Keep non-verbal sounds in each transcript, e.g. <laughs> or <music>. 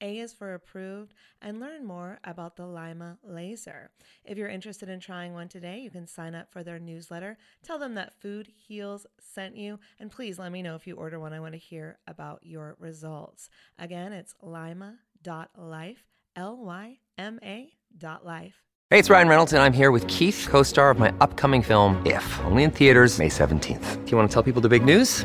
a is for approved, and learn more about the LYMA laser. If you're interested in trying one today, you can sign up for their newsletter. Tell them that Food Heals sent you, and please let me know if you order one. I want to hear about your results. Again, it's lyma.life, L Y M A dot life. Hey, it's Ryan Reynolds, and I'm here with Keith, co star of my upcoming film, If, only in theaters, May 17th. Do you want to tell people the big news?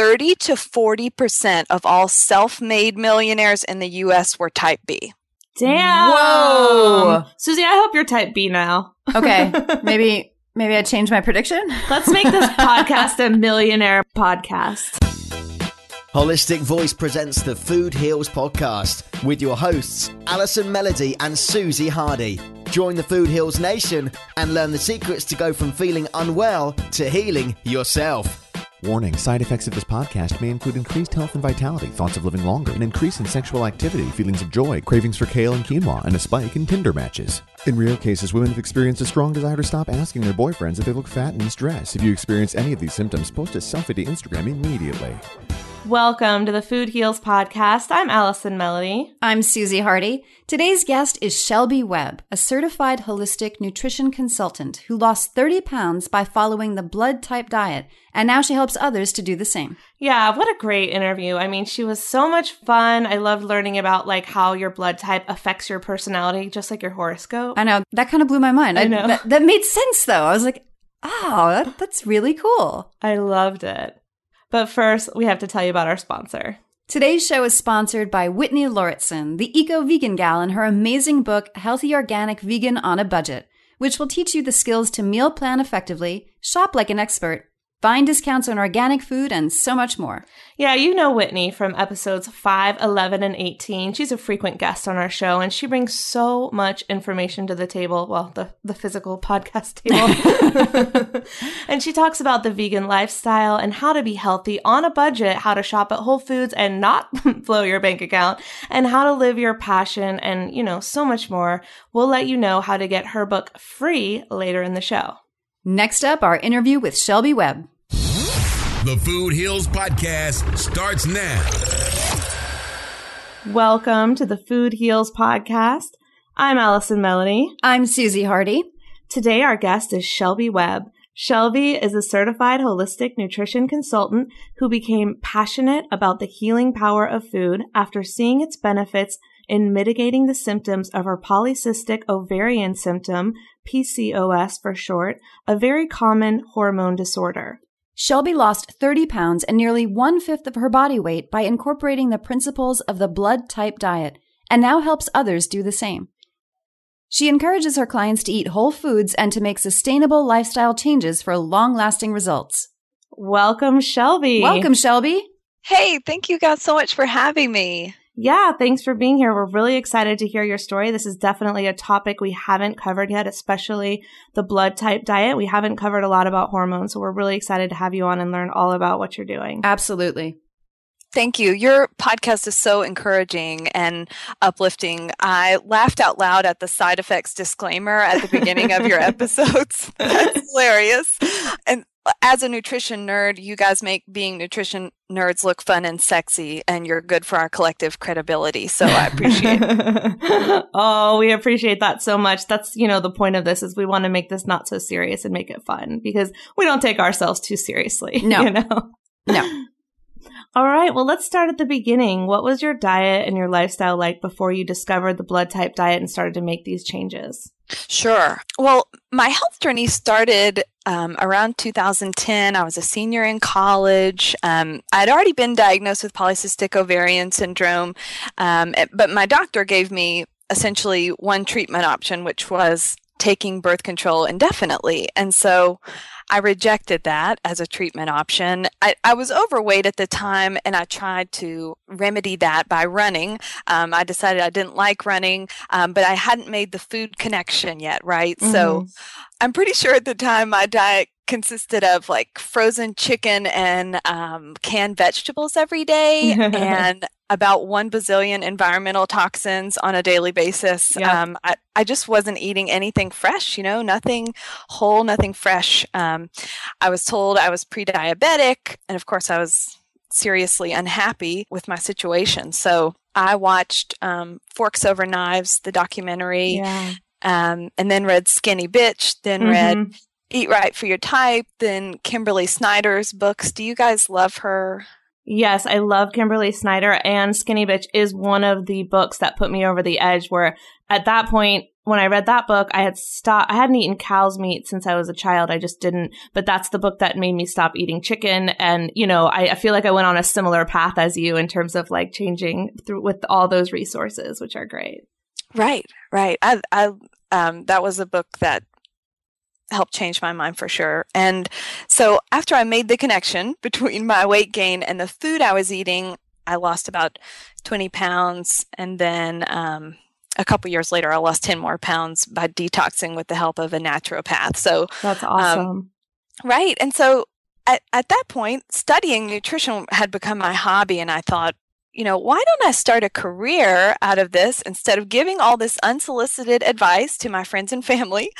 30 to 40% of all self made millionaires in the US were type B. Damn. Whoa. Susie, I hope you're type B now. Okay, <laughs> maybe maybe I change my prediction. Let's make this <laughs> podcast a millionaire podcast. Holistic Voice presents the Food Heals podcast with your hosts, Allison Melody and Susie Hardy. Join the Food Heals Nation and learn the secrets to go from feeling unwell to healing yourself. Warning side effects of this podcast may include increased health and vitality, thoughts of living longer, an increase in sexual activity, feelings of joy, cravings for kale and quinoa, and a spike in Tinder matches. In rare cases, women have experienced a strong desire to stop asking their boyfriends if they look fat and stressed. If you experience any of these symptoms, post a selfie to Instagram immediately. Welcome to the Food Heals Podcast. I'm Allison Melody. I'm Susie Hardy. Today's guest is Shelby Webb, a certified holistic nutrition consultant who lost 30 pounds by following the blood type diet, and now she helps others to do the same. Yeah, what a great interview. I mean, she was so much fun. I loved learning about like how your blood type affects your personality, just like your horoscope. I know that kind of blew my mind. I know. that, that made sense though. I was like, oh, that, that's really cool. I loved it. But first, we have to tell you about our sponsor. Today's show is sponsored by Whitney Lauritsen, the eco vegan gal, in her amazing book, Healthy Organic Vegan on a Budget, which will teach you the skills to meal plan effectively, shop like an expert, find discounts on organic food, and so much more. Yeah, you know Whitney from episodes 5, 11, and 18. She's a frequent guest on our show, and she brings so much information to the table. Well, the, the physical <laughs> podcast table. <laughs> and she talks about the vegan lifestyle and how to be healthy on a budget, how to shop at Whole Foods and not <laughs> blow your bank account, and how to live your passion, and, you know, so much more. We'll let you know how to get her book free later in the show. Next up, our interview with Shelby Webb. The Food Heals Podcast starts now. Welcome to the Food Heals Podcast. I'm Allison Melody. I'm Susie Hardy. Today, our guest is Shelby Webb. Shelby is a certified holistic nutrition consultant who became passionate about the healing power of food after seeing its benefits in mitigating the symptoms of her polycystic ovarian symptom, PCOS for short, a very common hormone disorder. Shelby lost 30 pounds and nearly one fifth of her body weight by incorporating the principles of the blood type diet and now helps others do the same. She encourages her clients to eat whole foods and to make sustainable lifestyle changes for long lasting results. Welcome, Shelby. Welcome, Shelby. Hey, thank you guys so much for having me. Yeah, thanks for being here. We're really excited to hear your story. This is definitely a topic we haven't covered yet, especially the blood type diet. We haven't covered a lot about hormones, so we're really excited to have you on and learn all about what you're doing. Absolutely. Thank you. Your podcast is so encouraging and uplifting. I laughed out loud at the side effects disclaimer at the beginning of your <laughs> episodes. <laughs> That's hilarious. And as a nutrition nerd, you guys make being nutrition nerds look fun and sexy, and you're good for our collective credibility. So I appreciate it. <laughs> oh, we appreciate that so much. That's, you know, the point of this is we want to make this not so serious and make it fun because we don't take ourselves too seriously. No. You know? No. All right. Well, let's start at the beginning. What was your diet and your lifestyle like before you discovered the blood type diet and started to make these changes? Sure. Well, my health journey started um, around 2010. I was a senior in college. Um, I'd already been diagnosed with polycystic ovarian syndrome, um, but my doctor gave me essentially one treatment option, which was taking birth control indefinitely. And so I rejected that as a treatment option. I, I, was overweight at the time and I tried to remedy that by running. Um, I decided I didn't like running, um, but I hadn't made the food connection yet, right? Mm-hmm. So I'm pretty sure at the time my diet consisted of like frozen chicken and um, canned vegetables every day <laughs> and about one bazillion environmental toxins on a daily basis. Yeah. Um, I, I just wasn't eating anything fresh, you know, nothing whole, nothing fresh. Um, I was told I was pre diabetic, and of course, I was seriously unhappy with my situation. So I watched um, Forks Over Knives, the documentary, yeah. um, and then read Skinny Bitch, then mm-hmm. read Eat Right for Your Type, then Kimberly Snyder's books. Do you guys love her? Yes, I love Kimberly Snyder and Skinny Bitch is one of the books that put me over the edge where at that point when I read that book, I had stopped, I hadn't eaten cow's meat since I was a child. I just didn't, but that's the book that made me stop eating chicken. And, you know, I, I feel like I went on a similar path as you in terms of like changing through with all those resources, which are great. Right, right. I, I, um, that was a book that helped change my mind for sure. And so after I made the connection <laughs> between my weight gain and the food I was eating, I lost about 20 pounds. And then um, a couple years later, I lost 10 more pounds by detoxing with the help of a naturopath. So that's awesome. Um, right. And so at, at that point, studying nutrition had become my hobby. And I thought, you know, why don't I start a career out of this instead of giving all this unsolicited advice to my friends and family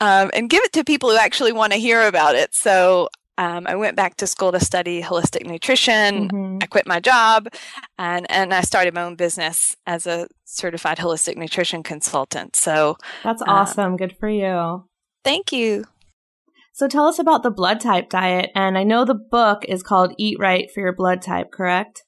um, and give it to people who actually want to hear about it? So um, I went back to school to study holistic nutrition. Mm-hmm. I quit my job and, and I started my own business as a certified holistic nutrition consultant. So that's um, awesome. Good for you. Thank you. So tell us about the blood type diet. And I know the book is called Eat Right for Your Blood Type, correct?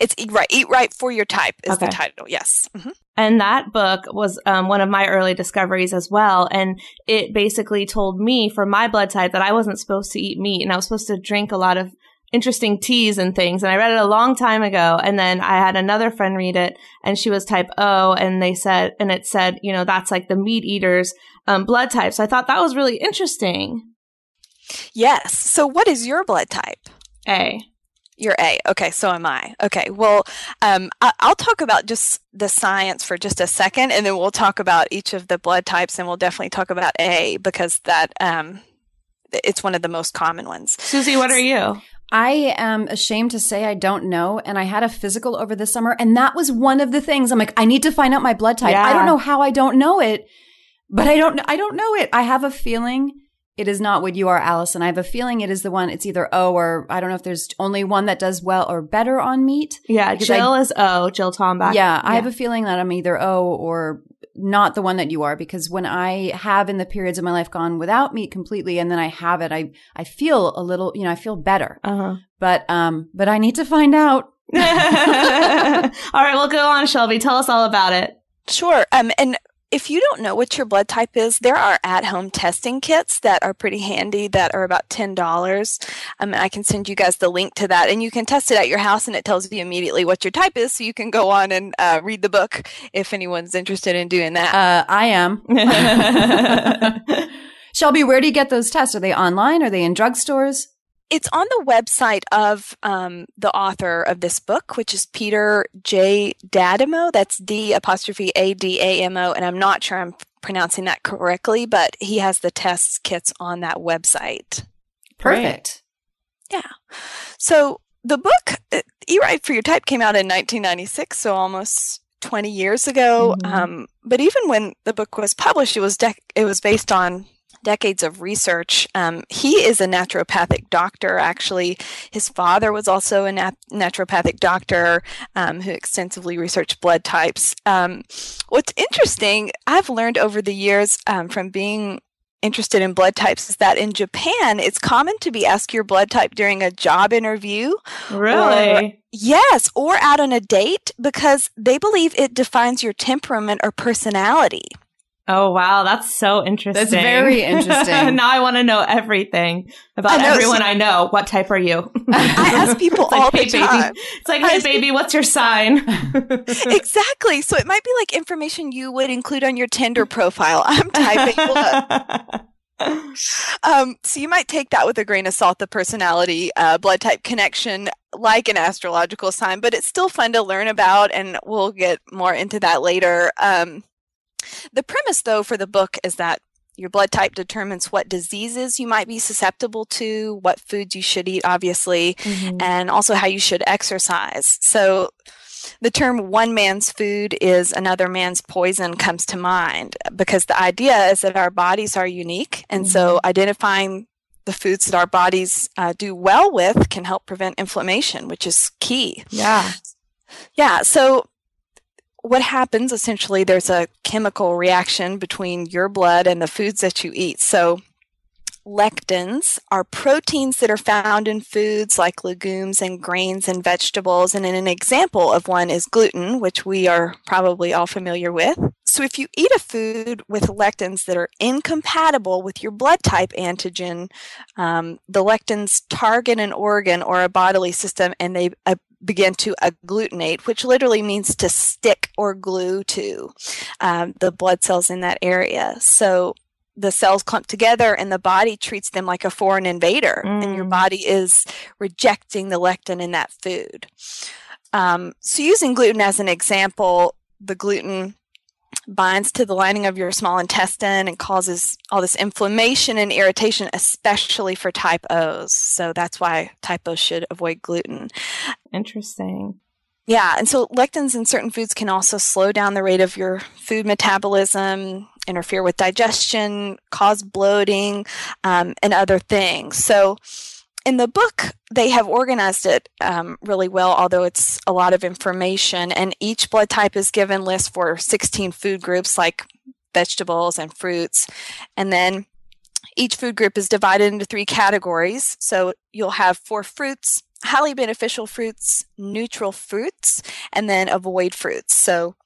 It's Eat Right. Eat Right for Your Type is okay. the title. Yes. Mm-hmm. And that book was um, one of my early discoveries as well. And it basically told me for my blood type that I wasn't supposed to eat meat and I was supposed to drink a lot of interesting teas and things. And I read it a long time ago. And then I had another friend read it and she was type O and they said, and it said, you know, that's like the meat eaters um, blood type. So I thought that was really interesting. Yes. So what is your blood type? A. You're A. Okay, so am I. Okay, well, um, I- will talk about just the science for just a second, and then we'll talk about each of the blood types, and we'll definitely talk about A because that um, it's one of the most common ones. Susie, what are you? I am ashamed to say I don't know. And I had a physical over the summer, and that was one of the things I'm like, I need to find out my blood type. Yeah. I don't know how I don't know it, but I don't, I don't know it. I have a feeling it is not what you are, Allison. I have a feeling it is the one. It's either O or I don't know if there's only one that does well or better on meat. Yeah, Jill I- is O, Jill Tombach. Yeah, I have a feeling that I'm either O or not the one that you are because when I have in the periods of my life gone without meat completely and then I have it, I I feel a little, you know, I feel better. Uh-huh. But um, but I need to find out. <laughs> all right, well, go on, Shelby. Tell us all about it. Sure. Um, and if you don't know what your blood type is, there are at-home testing kits that are pretty handy that are about ten dollars. Um, I can send you guys the link to that, and you can test it at your house, and it tells you immediately what your type is, so you can go on and uh, read the book if anyone's interested in doing that. Uh, I am. <laughs> <laughs> Shelby, where do you get those tests? Are they online? Are they in drugstores? It's on the website of um, the author of this book, which is Peter J. D'Adamo. That's D apostrophe A D A M O, and I'm not sure I'm pronouncing that correctly, but he has the test kits on that website. Perfect. Yeah. So the book, uh, Eat Right for Your Type, came out in 1996, so almost 20 years ago. Mhm. Um, but even when the book was published, it was dec- it was based on decades of research. Um, he is a naturopathic doctor, actually. His father was also a nat- naturopathic doctor um, who extensively researched blood types. Um, what's interesting, I've learned over the years um, from being interested in blood types is that in Japan, it's common to be asked your blood type during a job interview. Really? Yes, or out on a date because they believe it defines your temperament or personality. Oh wow, that's so interesting. That's very <laughs> interesting. now I want to know everything about I know, everyone see- I know. What type are you? I ask people <laughs> like, all hey, the baby. time. It's like, hey baby, what's your sign? <laughs> Exactly. So it might be like information you would include on your Tinder profile. I'm typing. Um, so you might take that with a grain of salt, the personality, uh, blood type connection, like an astrological sign, but it's still fun to learn about, and we'll get more into that later. Um, the premise, though, for the book is that your blood type determines what diseases you might be susceptible to, what foods you should eat, obviously, and also how you should exercise. So the term one man's food is another man's poison comes to mind because the idea is that our bodies are unique. And so identifying the foods that our bodies uh, do well with can help prevent inflammation, which is key. yeah. Yeah. So, what happens essentially, there's a chemical reaction between your blood and the foods that you eat. So, lectins are proteins that are found in foods like legumes and grains and vegetables. And an example of one is gluten, which we are probably all familiar with. So, if you eat a food with lectins that are incompatible with your blood type antigen, um, the lectins target an organ or a bodily system and they uh, begin to agglutinate, which literally means to stick or glue to um, the blood cells in that area. So the cells clump together and the body treats them like a foreign invader, and your Mm. body is rejecting the lectin in that food. Um, so, using gluten as an example, the gluten binds to the lining of your small intestine and causes all this inflammation and irritation, especially for type O's. So that's why type O's should avoid gluten. Interesting. Yeah, and so lectins in certain foods can also slow down the rate of your food metabolism, interfere with digestion, cause bloating, um, and other things. So, in the book, they have organized it um, really well, although it's a lot of information. And each blood type is given lists for 16 food groups like vegetables and fruits. And then each food group is divided into three categories. So you'll have four fruits, highly beneficial fruits, neutral fruits, and then avoid fruits. So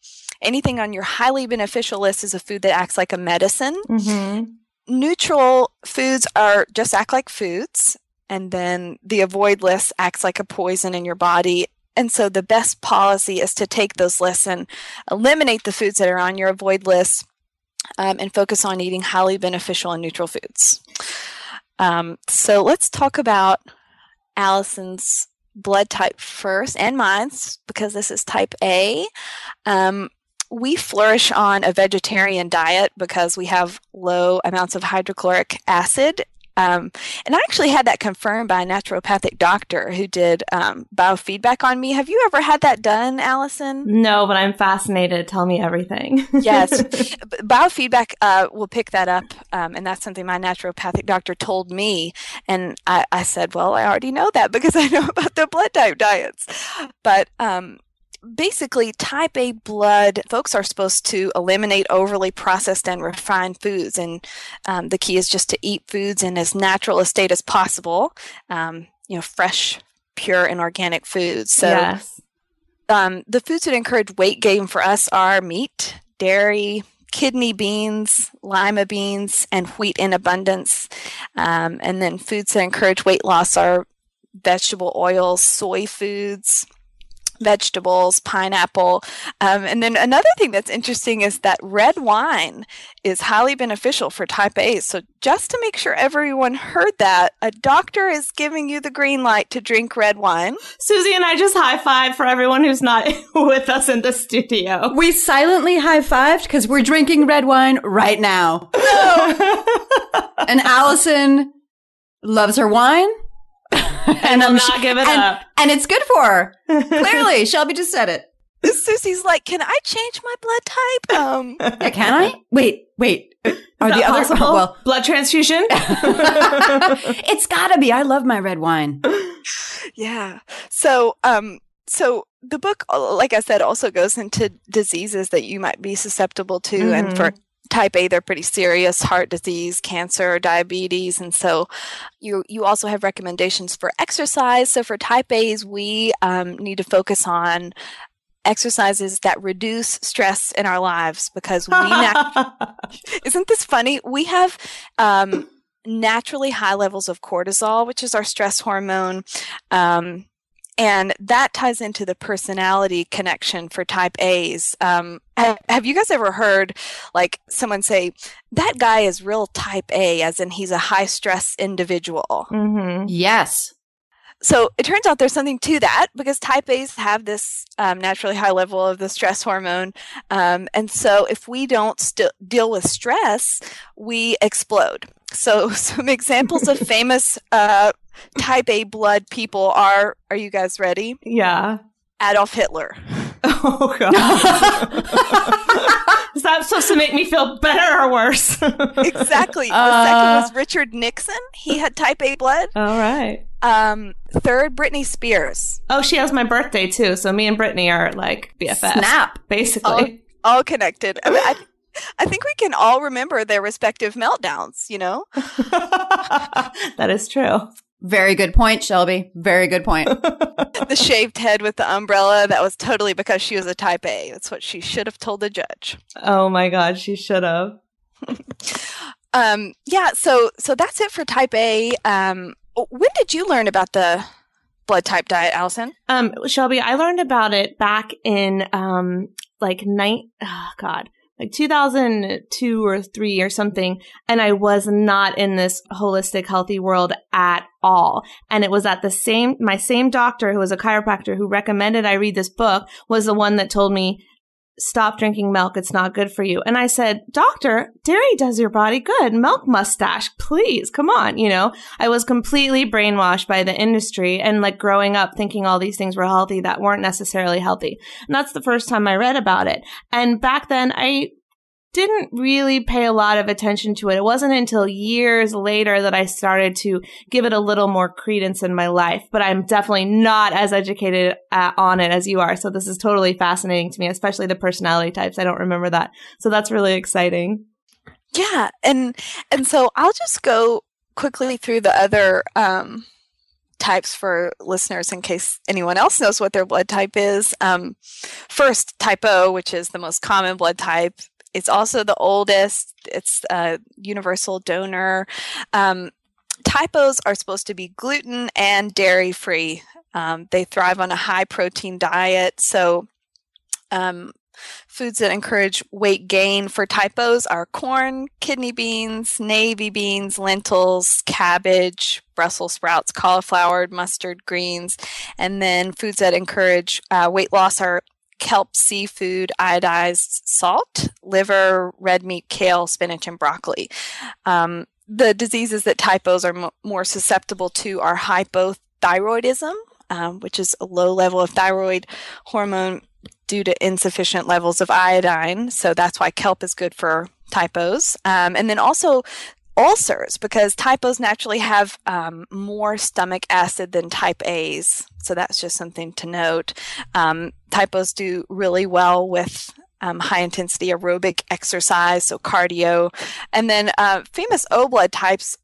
anything on your highly beneficial list is a food that acts like a medicine. Mm-hmm. Neutral foods are just act like foods, and then the avoid list acts like a poison in your body. And so the best policy is to take those lists and eliminate the foods that are on your avoid list um, and focus on eating highly beneficial and neutral foods. Um, so let's talk about Allison's blood type first and mine's because this is type A. Um, we flourish on a vegetarian diet because we have low amounts of hydrochloric acid Um, and I actually had that confirmed by a naturopathic doctor who did um, biofeedback on me. Have you ever had that done, Allison? No, but I'm fascinated. Tell me everything. yes. <laughs> Biofeedback uh, will pick that up. Um, and that's something my naturopathic doctor told me. And I, I, said, well, I already know that because I know <laughs> about the blood type diets. But um, basically, type A blood folks are supposed to eliminate overly processed and refined foods. And um, the key is just to eat foods in as natural a state as possible, um, you know, fresh, pure, and organic foods. So, yes. um, the foods that encourage weight gain for us are meat, dairy, kidney beans, lima beans, and wheat in abundance. Um, and then foods that encourage weight loss are vegetable oils, soy foods, vegetables, pineapple. Um, and then another thing that's interesting is that red wine is highly beneficial for type A. So just to make sure everyone heard that, a doctor is giving you the green light to drink red wine. Susie and I just high five for everyone who's not <laughs> with us in the studio. We silently high fived because we're drinking red wine right now. <laughs> No. and Allison loves her wine <laughs> and I'm not give it and, up. And it's good for her. Clearly, <laughs> Shelby just said it. Susie's like, "Can I change my blood type?" Um, yeah, can I? Wait, wait. Are the other possible? <laughs> well blood transfusion? it's gotta be. I love my red wine. Yeah. So, um, so the book, like I said, also goes into diseases that you might be susceptible to, mm-hmm. and for type A, they're pretty serious heart disease, cancer, diabetes. And so you, you also have recommendations for exercise. So for type A's, we um, need to focus on exercises that reduce stress in our lives because we nat- <laughs> isn't this funny we have um, naturally high levels of cortisol which is our stress hormone um, and that ties into the personality connection for type A's. Um, have, have, you guys ever heard like someone say that guy is real type A, as in he's a high stress individual? Mm-hmm. Yes. So it turns out there's something to that because type A's have this um, naturally high level of the stress hormone. Um, and so if we don't st- deal with stress, we explode. So <laughs> some examples of famous uh, type A blood people are are you guys ready? Yeah. Adolf Hitler. <laughs> Oh god. <laughs> Is that supposed to make me feel better or worse? exactly. The uh, second was Richard Nixon. He had type A blood. All right. Um, third, Britney Spears. Oh, she has my birthday too. So me and Britney are like BFFs. Snap, basically. All, all connected. I, mean, I, <laughs> I think we can all remember their respective meltdowns. You know. <laughs> that is true. Very good point, Shelby. Very good point. <laughs> the shaved head with the umbrella, that was totally because she was a type A. That's what she should have told the judge. Oh my god, she should have. um yeah, so so that's it for type A. Um when did you learn about the blood type diet, Allison? Um Shelby, I learned about it back in um like night oh god like 2002 or 3 or something and I was not in this holistic healthy world at all. And it was at the same my same doctor who was a chiropractor who recommended I read this book was the one that told me stop drinking milk. It's not good for you. And I said, doctor, dairy does your body good. Milk mustache, please. Come on. You know, I was completely brainwashed by the industry and like growing up thinking all these things were healthy that weren't necessarily healthy. And that's the first time I read about it. And back then I didn't really pay a lot of attention to it. It wasn't until years later that I started to give it a little more credence in my life, but I'm definitely not as educated uh, on it as you are. So this is totally fascinating to me, especially the personality types. I don't remember that. So that's really exciting. Yeah. And, and so I'll just go quickly through the other, um, types for listeners in case anyone else knows what their blood type is. Um, first, type O, which is the most common blood type, it's also the oldest. It's a universal donor. Um, type O's are supposed to be gluten and dairy free. Um, they thrive on a high protein diet. So, um, foods that encourage weight gain for type O's are corn, kidney beans, navy beans, lentils, cabbage, Brussels sprouts, cauliflower, mustard greens. And then foods that encourage uh, weight loss are kelp seafood, iodized salt, liver, red meat, kale, spinach, and broccoli. Um, the diseases that type O's are m- more susceptible to are hypothyroidism, um, which is a low level of thyroid hormone due to insufficient levels of iodine. So that's why kelp is good for type O's. Um, and then also ulcers, because type O's naturally have um, more stomach acid than type A's. So that's just something to note. Um, type O's do really well with um, high intensity aerobic exercise, so cardio. And then uh, famous O blood types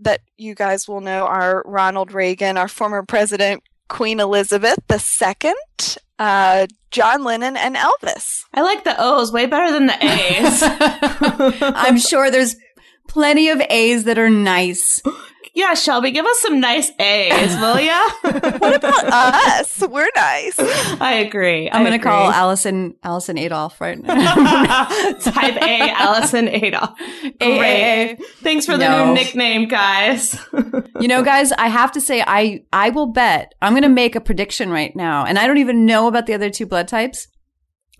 that you guys will know are Ronald Reagan, our former president, Queen Elizabeth II, uh, John Lennon, and Elvis. I like the O's way better than the A's. <laughs> <laughs> I'm sure there's plenty of A's that are nice. <gasps> yeah, Shelby, give us some nice A's, <laughs> will ya? what about us? We're nice. I agree. I'm I gonna agree. call Allison Allison Adolf right now. <laughs> Type A, Allison Adolf. A. Great. Thanks for the No. new nickname, guys. <laughs> you know, guys, I have to say, I I will bet I'm gonna make a prediction right now, and I don't even know about the other two blood types,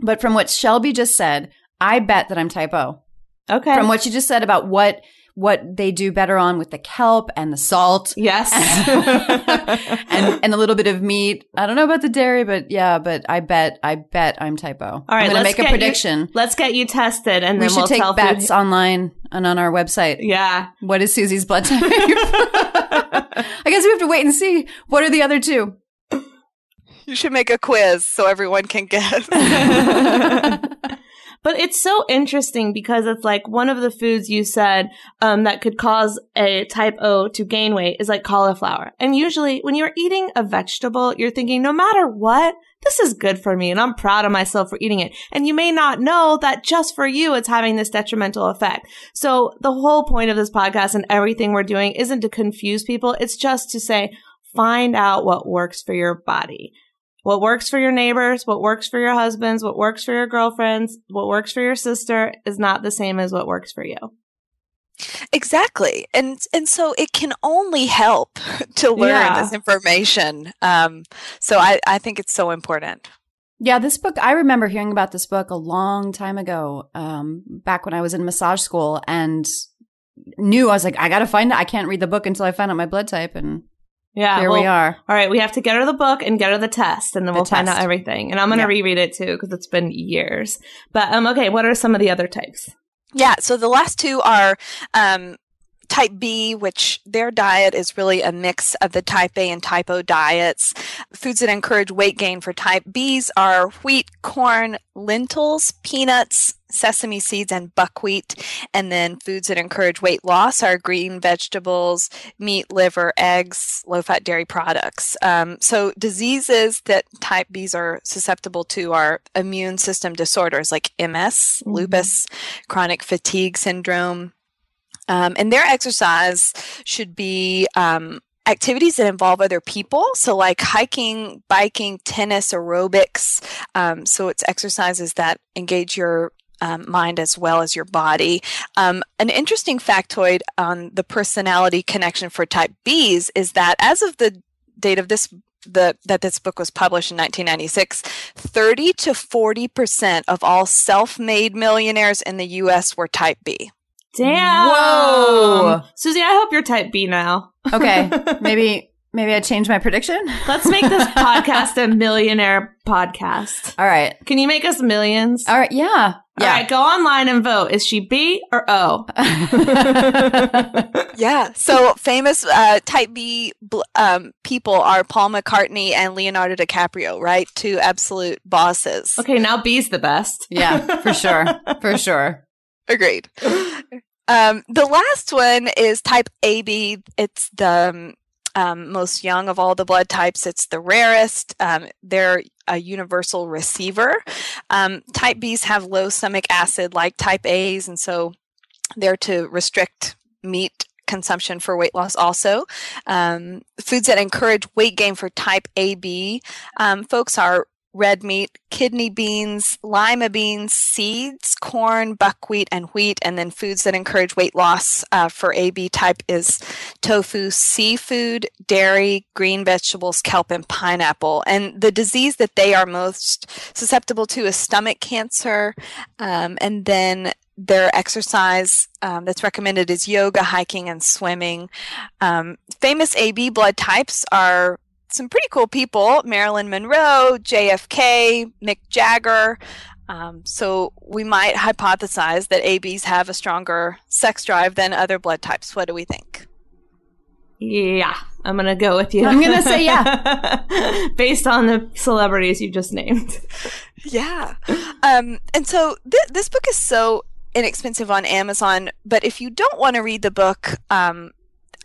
but from what Shelby just said, I bet that I'm type O. okay. From what you just said about what what they do better on with the kelp and the salt. yes. <laughs> and and a little bit of meat. I don't know about the dairy, but yeah, but I bet I bet I'm type O. All right, I'm gonna let's make a get you- prediction. Let's get you tested, and we then should we'll take tell bets food- online and on our website. Yeah. What is Susie's blood type? <laughs> I guess we have to wait and see. What are the other two? You should make a quiz so everyone can guess. <laughs> But it's so interesting because it's like one of the foods you said um, that could cause a type O to gain weight is like cauliflower. And usually when you're eating a vegetable, you're thinking, no matter what, this is good for me and I'm proud of myself for eating it. And you may not know that just for you, it's having this detrimental effect. So the whole point of this podcast and everything we're doing isn't to confuse people. It's just to say, find out what works for your body. What works for your neighbors, what works for your husbands, what works for your girlfriends, what works for your sister is not the same as what works for you. Exactly. And and so it can only help <laughs> to learn Yeah. this information. Um, so I, I think it's so important. Yeah, this book, I remember hearing about this book a long time ago, um, back when I was in massage school and knew I was like, I got to find it. I can't read the book until I find out my blood type. And Yeah. here we are. All right, we have to get her the book and get her the test, and then The we'll find out everything. And I'm going to Yeah. reread it too because it's been years. But um, okay, what are some of the other types? Yeah, so the last two are um, type B, which their diet is really a mix of the type A and type O diets. Foods that encourage weight gain for type Bs are wheat, corn, lentils, peanuts, sesame seeds, and buckwheat. And then foods that encourage weight loss are green vegetables, meat, liver, eggs, low fat dairy products. Um, so, diseases that type Bs are susceptible to are immune system disorders like MS, Mhm. lupus, chronic fatigue syndrome. Um, and their exercise should be um, activities that involve other people. So, like hiking, biking, tennis, aerobics. Um, so, it's exercises that engage your um, mind as well as your body. Um, an interesting factoid on the personality connection for type Bs is that as of the date of this the, that this book was published in 1996, 30 to 40 percent of all self-made millionaires in the U.S. were Type B. Damn. Whoa. Susie, I hope you're type B now. Okay, <laughs> maybe maybe I change my prediction. Let's make this <laughs> podcast a millionaire podcast. All right, Can you make us millions? all right, yeah, All yeah. right, go online and vote. Is she B or O? <laughs> Yeah. So famous uh, Type B bl- um, people are Paul McCartney and Leonardo DiCaprio, right? Two absolute bosses. Okay, now B's the best. yeah, for sure, for sure. Agreed. Um, the last one is type AB. It's the um, um, most young of all the blood types. It's the rarest. Um, they're a universal receiver. Um, type Bs have low stomach acid like type As, and so they're to restrict meat consumption for weight loss also. Um, foods that encourage weight gain for type AB um, folks are red meat, kidney beans, lima beans, seeds, corn, buckwheat, and wheat. And then foods that encourage weight loss uh, for AB type is tofu, seafood, dairy, green vegetables, kelp, and pineapple. And the disease that they are most susceptible to is stomach cancer. Um, and then their exercise um, that's recommended is yoga, hiking, and swimming. Um, famous AB blood types are some pretty cool people Marilyn Monroe, JFK, Mick Jagger. Um, so we might hypothesize that ABs have a stronger sex drive than other blood types. What do we think? Yeah, I'm gonna go with you. I'm gonna say yeah, <laughs> based on the celebrities you just named. Yeah, um, and so th- this book is so inexpensive on Amazon, but if you don't want to read the book, um,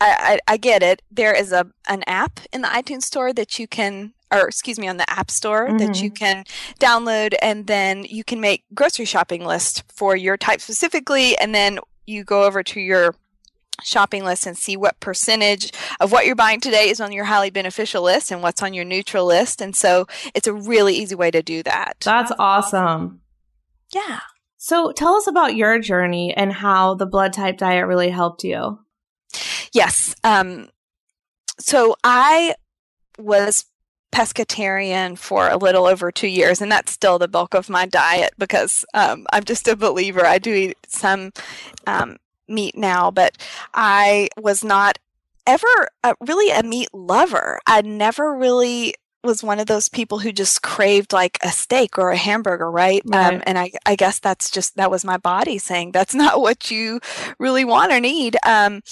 I, I, I get it. There is a an app in the iTunes store that you can or excuse me on the app store mm-hmm. that you mm-hmm. can download and then you can make grocery shopping list for your type specifically and then you go over to your shopping list and see what percentage of what you're buying today is on your highly beneficial list and what's on your neutral list. And so it's a really easy way to do that. That's awesome. Yeah. So tell us about your journey and how the blood type diet really helped you. Yes. Um, so I was pescatarian for a little over two years, and that's still the bulk of my diet because um, I'm just a believer. I do eat some um, meat now, but I was not ever uh, really a meat lover. I never really was one of those people who just craved like a steak or a hamburger, right? Um, right. Um, and I, I guess that's just that was my body saying that's <laughs> not what you really want or need. Um,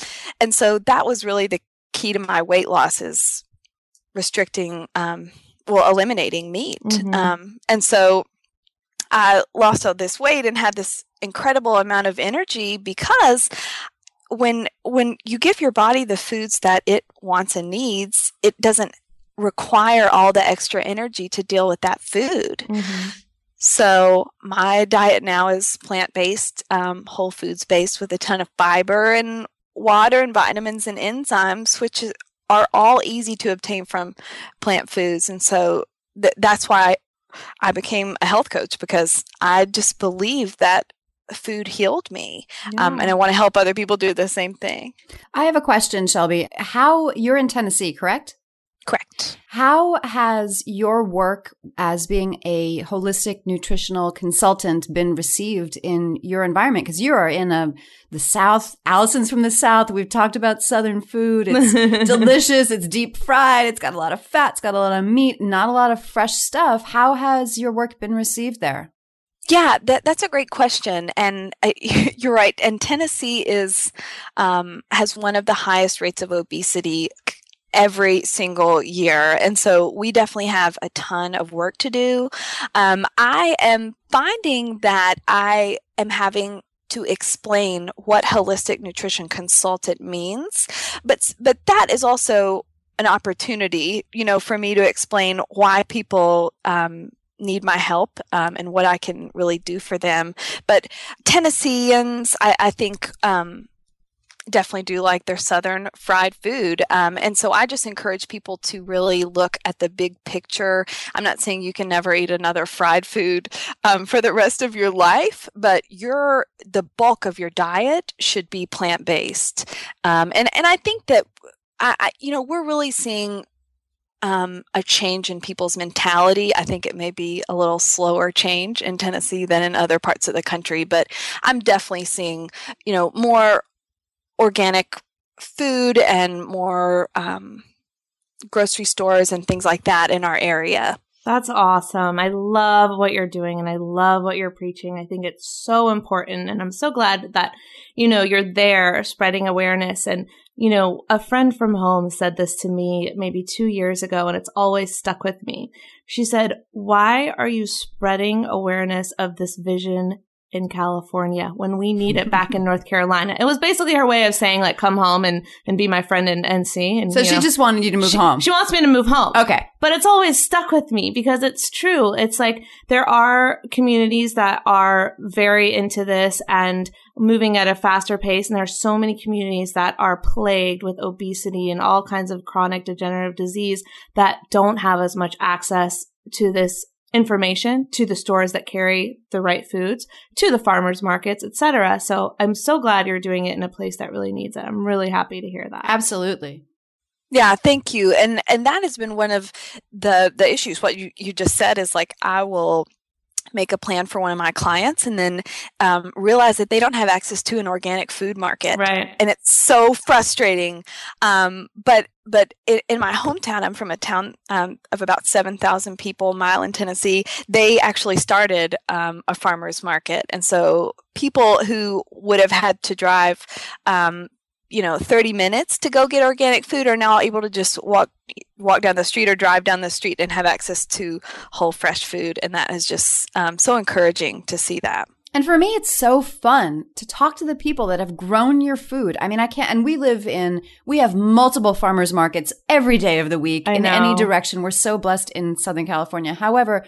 and so that was really the key to my weight loss is restricting, um, well, eliminating meat. Mm-hmm. Um, and so I lost all this weight and had this incredible amount of energy because when when you give your body the foods that it wants and needs, it doesn't require all the extra energy to deal with that food. Mm-hmm. So my diet now is plant based, um, whole foods based, with a ton of fiber and water and vitamins and enzymes, which are all easy to obtain from plant foods. And so th- that's why I became a health coach because I just believe that food healed me. Yeah. Um, and I want to help other people do the same thing. I have a question, Shelby. How you're in Tennessee, correct? Correct. How has your work as being a holistic nutritional consultant been received in your environment? Because you are in a the South. Allison's from the South. We've talked about Southern food. It's <laughs> delicious. It's deep fried. It's got a lot of fat. It's got a lot of meat. Not a lot of fresh stuff. How has your work been received there? Yeah, that, that's a great question, and uh, <laughs> you're right. And Tennessee is um, has one of the highest rates of obesity every single year, and so we definitely have a ton of work to do. Um, I am finding that I am having to explain what holistic nutrition consultant means, but but that is also an opportunity, you know, for me to explain why people um, need my help um, and what I can really do for them. But Tennesseans, I, I think, um, definitely do like their southern fried food. Um, and so I just encourage people to really look at the big picture. I'm not saying you can never eat another fried food um, for the rest of your life, but your the bulk of your diet should be plant based. Um, and and I think that I, I, you know we're really seeing um, a change in people's mentality. I think it may be a little slower change in Tennessee than in other parts of the country, but I'm definitely seeing, you know, more organic food and more um, grocery stores and things like that in our area. That's awesome. I love what you're doing and I love what you're preaching. I think it's so important. And I'm so glad that, you know, you're there spreading awareness. And, you know, a friend from home said this to me maybe two years ago and it's always stuck with me. She said, Why are you spreading awareness of this vision in California when we need it back <laughs> in North Carolina. It was basically her way of saying like, come home and, and be my friend in NC. And, so she know, just wanted you to move she, home. She wants me to move home. Okay. But it's always stuck with me because it's true. It's like there are communities that are very into this and moving at a faster pace. And there are so many communities that are plagued with obesity and all kinds of chronic degenerative disease that don't have as much access to this information to the stores that carry the right foods, to the farmers markets, etc. So I'm so glad you're doing it in a place that really needs it. I'm really happy to hear that. Absolutely. Yeah, thank you. And and that has been one of the the issues. What you, you just said is like I will make a plan for one of my clients and then um, realize that they don't have access to an organic food market right and it's so frustrating um, but but in my hometown i'm from a town um, of about 7000 people milan tennessee. They actually started um, a farmers market. And so people who would have had to drive um, you know 30 minutes to go get organic food are now able to just walk walk down the street or drive down the street and have access to whole fresh food. And that is just um, so encouraging to see that and for me, it's so fun to talk to the people that have grown your food. I mean, I can't, and we live in, we have multiple farmers markets every day of the week I in know. any direction. We're so blessed in Southern California. However,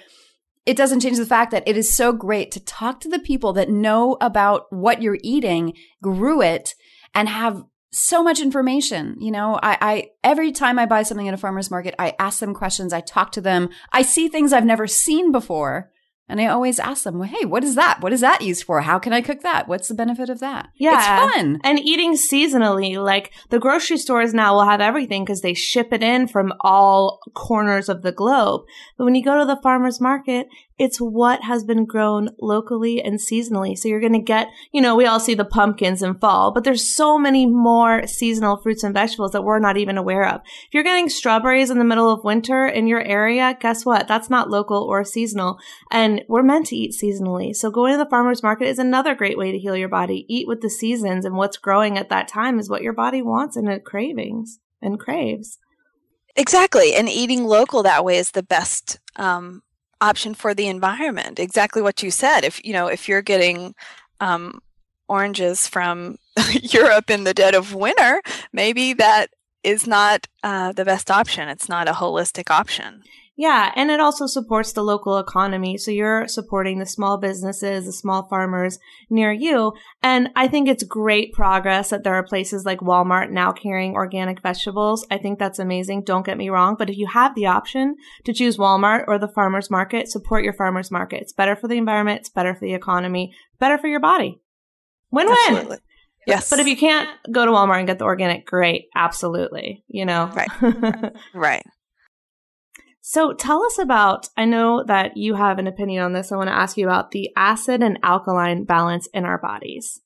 it doesn't change the fact that it is so great to talk to the people that know about what you're eating, grew it, and have so much information. You know, I, I, every time I buy something at a farmer's market, I ask them questions. I talk to them. I see things I've never seen before. And I always ask them, well, hey, what is that? What is that used for? How can I cook that? What's the benefit of that? Yeah. It's fun. And eating seasonally, like the grocery stores now will have everything because they ship it in from all corners of the globe. But when you go to the farmer's market, it's what has been grown locally and seasonally. So you're going to get, you know, we all see the pumpkins in fall, but there's so many more seasonal fruits and vegetables that we're not even aware of. If you're getting strawberries in the middle of winter in your area, guess what? That's not local or seasonal. And we're meant to eat seasonally. So going to the farmer's market is another great way to heal your body. Eat with the seasons and what's growing at that time is what your body wants and it cravings and craves. Exactly. And eating local that way is the best um, option for the environment. Exactly what you said. If you know, if you're getting um, oranges from <laughs> Europe in the dead of winter, maybe that is not uh, the best option. It's not a holistic option. Yeah, and it also supports the local economy. So you're supporting the small businesses, the small farmers near you. And I think it's great progress that there are places like Walmart now carrying organic vegetables. I think that's amazing. Don't get me wrong. But if you have the option to choose Walmart or the farmer's market, support your farmer's market. It's better for the environment. It's better for the economy. Better for your body. Win win. Absolutely. Yes. But if you can't go to Walmart and get the organic, great. Absolutely. You know? Right. <laughs> right. So tell us about, I know that you have an opinion on this. I want to ask you about the acid and alkaline balance in our bodies.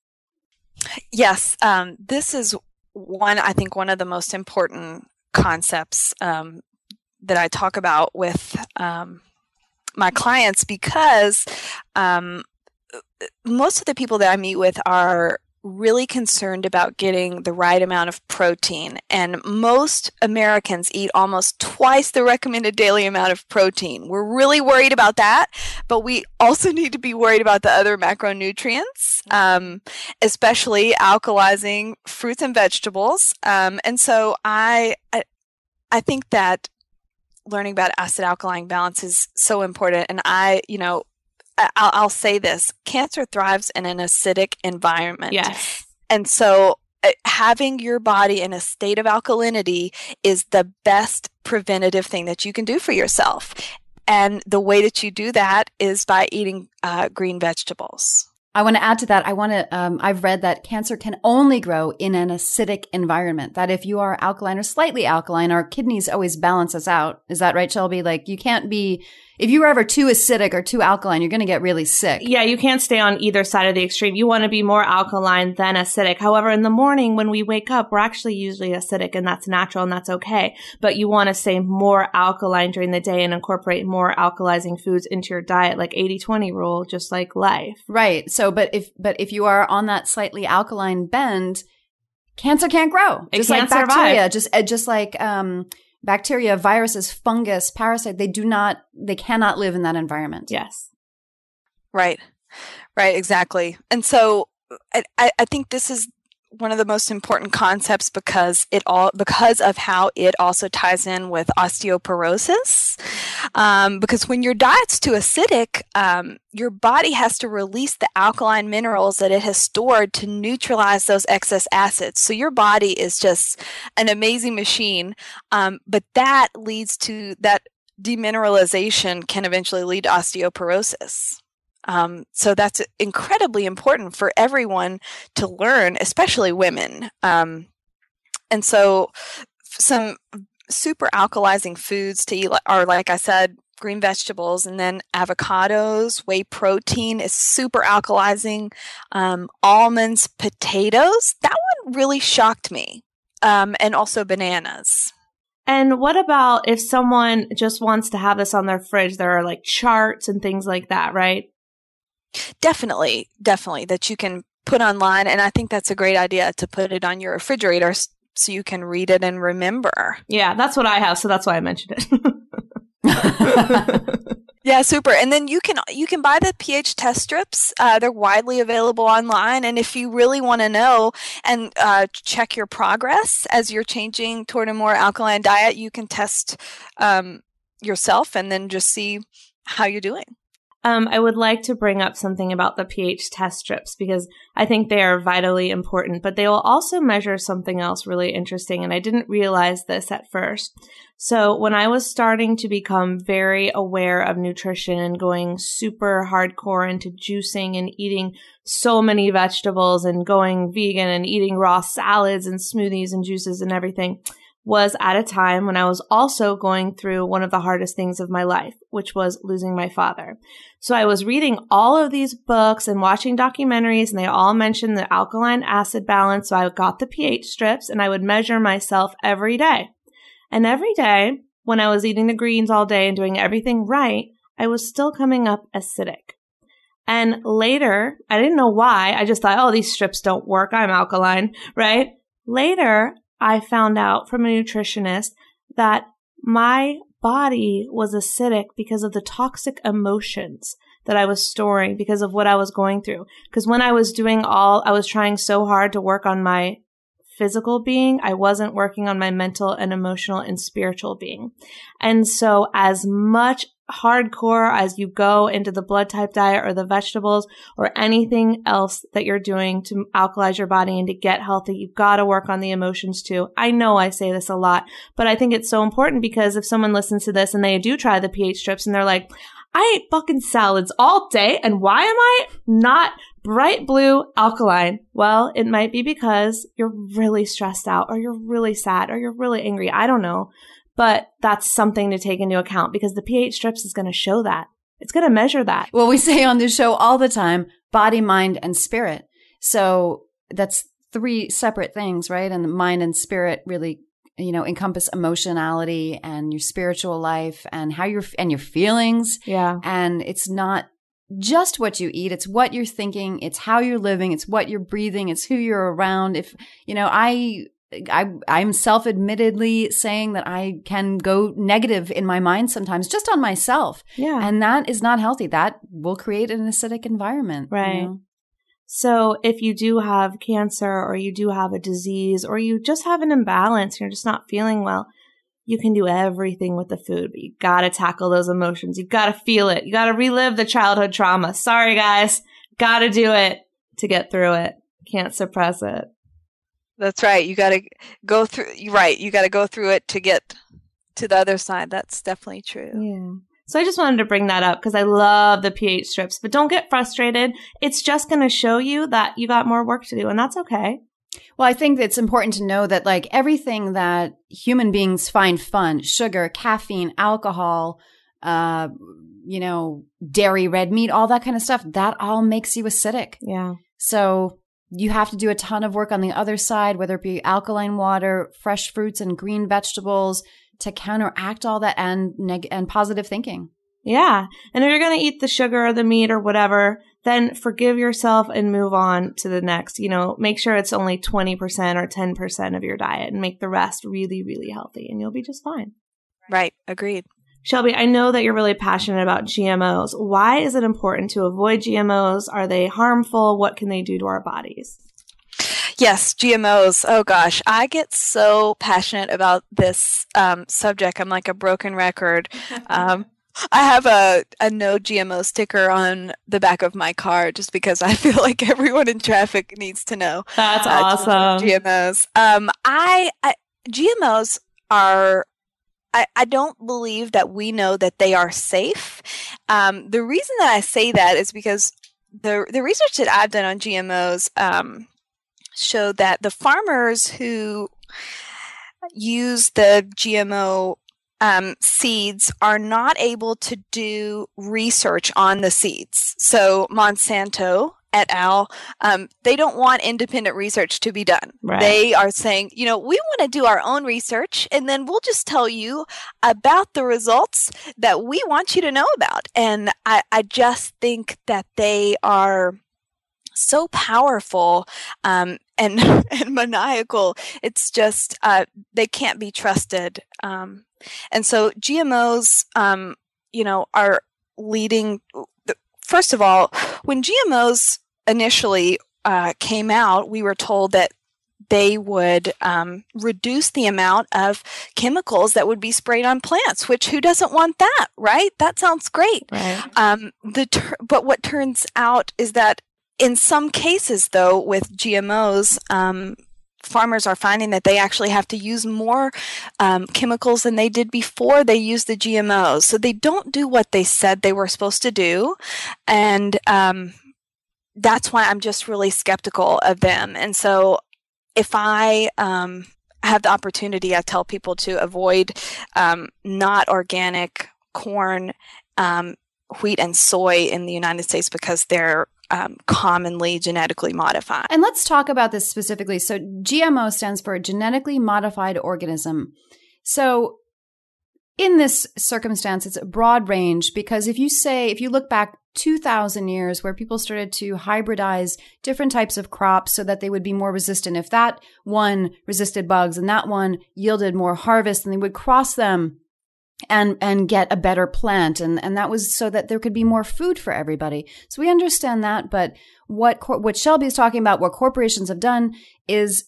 Yes. Um, this is one, I think, one of the most important concepts um, that I talk about with um, my clients because um, most of the people that I meet with are really concerned about getting the right amount of protein. And most Americans eat almost twice the recommended daily amount of protein. We're really worried about that, but we also <laughs> need to be worried about the other macronutrients, um, especially alkalizing fruits and vegetables. Um, and so I, I, I think that learning about acid alkaline balance is so important. And I, you know, I'll, I'll, say this cancer thrives in an acidic environment. Yes. And so uh, having your body in a state of alkalinity is the best preventative thing that you can do for yourself. And the way that you do that is by eating uh, green vegetables. I want to add to that. I want to, um, I've read that cancer can only grow in an acidic environment. That if you are alkaline or slightly alkaline, our kidneys always balance us out. Is that right, Shelby? Like you can't be, if you're ever too acidic or too alkaline, you're going to get really sick. Yeah, you can't stay on either side of the extreme. You want to be more alkaline than acidic. However, in the morning when we wake up, we're actually usually acidic and that's natural and that's okay. But you want to stay more alkaline during the day and incorporate more alkalizing foods into your diet, like 80-20 rule, just like life. Right. So, but if, but if you are on that slightly alkaline bend, cancer can't grow. It just can't like bacteria, survive. just, uh, just like, um, bacteria, viruses, fungus, parasite, they do not, they cannot live in that environment. Yes. Right. Right. Exactly. And so I, I think this is one of the most important concepts because it all because of how it also ties in with osteoporosis. Um, because when your diet's too acidic, um, your body has to release the alkaline minerals that it has stored to neutralize those excess acids. So your body is just an amazing machine, um, but that leads to that demineralization can eventually lead to osteoporosis. Um, so that's incredibly important for everyone to learn, especially women. Um, and so, some super alkalizing foods to eat are, like I said, green vegetables, and then avocados, whey protein is super alkalizing. Um, almonds, potatoes. That one really shocked me. Um, and also bananas. And what about if someone just wants to have this on their fridge? There are like charts and things like that, right? Definitely, definitely that you can put online. And I think that's a great idea to put it on your refrigerator so you can read it and remember. Yeah, that's what I have. So that's why I mentioned it. <laughs> <laughs> yeah, super. And then you can you can buy the pH test strips. Uh, they're widely available online. And if you really want to know and uh, check your progress as you're changing toward a more alkaline diet, you can test um, yourself and then just see how you're doing. Um, I would like to bring up something about the pH test strips because I think they are vitally important, but they will also measure something else really interesting. And I didn't realize this at first. So when I was starting to become very aware of nutrition and going super hardcore into juicing and eating so many vegetables and going vegan and eating raw salads and smoothies and juices and everything, was at a time when I was also going through one of the hardest things of my life, which was losing my father. So I was reading all of these books and watching documentaries and they all mentioned the alkaline acid balance. So I got the pH strips and I would measure myself every day. And every day when I was eating the greens all day and doing everything right, I was still coming up acidic. And later, I didn't know why. I just thought, oh, these strips don't work. I'm alkaline, right? Later, I found out from a nutritionist that my body was acidic because of the toxic emotions that I was storing because of what I was going through. Because when I was doing all, I was trying so hard to work on my physical being. I wasn't working on my mental and emotional and spiritual being. And so as much hardcore as you go into the blood type diet or the vegetables or anything else that you're doing to alkalize your body and to get healthy, you've got to work on the emotions too. I know I say this a lot, but I think it's so important because if someone listens to this and they do try the pH strips and they're like, I ate fucking salads all day and why am I not bright blue alkaline? Well, it might be because you're really stressed out or you're really sad or you're really angry. I don't know. But that's something to take into account because the pH strips is going to show that. It's going to measure that. Well, we say on this show all the time body, mind, and spirit. So that's three separate things, right? And the mind and spirit really, you know, encompass emotionality and your spiritual life and how you're, and your feelings. Yeah. And it's not just what you eat. It's what you're thinking. It's how you're living. It's what you're breathing. It's who you're around. If, you know, I I, I'm self admittedly saying that I can go negative in my mind sometimes just on myself. Yeah. And that is not healthy. That will create an acidic environment. Right. You know? So if you do have cancer or you do have a disease or you just have an imbalance, you're just not feeling well, you can do everything with the food, but you gotta tackle those emotions. You gotta feel it. You gotta relive the childhood trauma. Sorry guys. Gotta do it to get through it. Can't suppress it. That's right. You got to go through. You're right. You got to go through it to get to the other side. That's definitely true. Yeah. So I just wanted to bring that up because I love the pH strips, but don't get frustrated. It's just going to show you that you got more work to do, and that's okay. Well, I think it's important to know that like everything that human beings find fun, sugar, caffeine, alcohol, uh, you know, dairy, red meat, all that kind of stuff, that all makes you acidic. Yeah. So you have to do a ton of work on the other side, whether it be alkaline water, fresh fruits and green vegetables to counteract all that and neg- and positive thinking. Yeah. And if you're going to eat the sugar or the meat or whatever, then forgive yourself and move on to the next. You know, make sure it's only 20% or 10% of your diet and make the rest really, really healthy and you'll be just fine. Right. Agreed. Shelby, I know that you're really passionate about GMOs. Why is it important to avoid GMOs? Are they harmful? What can they do to our bodies? Yes, GMOs. Oh gosh, I get so passionate about this um, subject. I'm like a broken record. <laughs> Um, I have a, a no GMO sticker on the back of my car just because I <laughs> feel like everyone in traffic needs to know. That's uh, awesome. GMOs. Um, I, I GMOs are I, I don't believe that we know that they are safe. Um, the reason that I say that is because the the research that I've done on GMOs um, showed that the farmers who use the GMO um, seeds are not able to do research on the seeds. So Monsanto et al. Um, they don't want independent research to be done. Right. They are saying, you know, we want to do our own research, and then we'll just tell you about the results that we want you to know about. And I, I just think that they are so powerful um, and <laughs> and maniacal. It's just uh, they can't be trusted. Um, and so GMOs, um, you know, are leading. First of all, when GMOs initially uh, came out, we were told that they would um, reduce the amount of chemicals that would be sprayed on plants. Which who doesn't want that, right? That sounds great. Right. Um, the ter- but what turns out is that in some cases, though, with GMOs, um, farmers are finding that they actually have to use more um, chemicals than they did before they used the GMOs. So they don't do what they said they were supposed to do. And um, that's why I'm just really skeptical of them. And so if I um, have the opportunity, I tell people to avoid um, not organic corn, um, wheat, and soy in the United States because they're um, commonly genetically modified. And let's talk about this specifically. So, GMO stands for genetically modified organism. So, in this circumstance, it's a broad range because if you say, if you look back 2000 years where people started to hybridize different types of crops so that they would be more resistant, if that one resisted bugs and that one yielded more harvest, then they would cross them and and get a better plant. And and that was so that there could be more food for everybody. So we understand that but what what Shelby is talking about what corporations have done is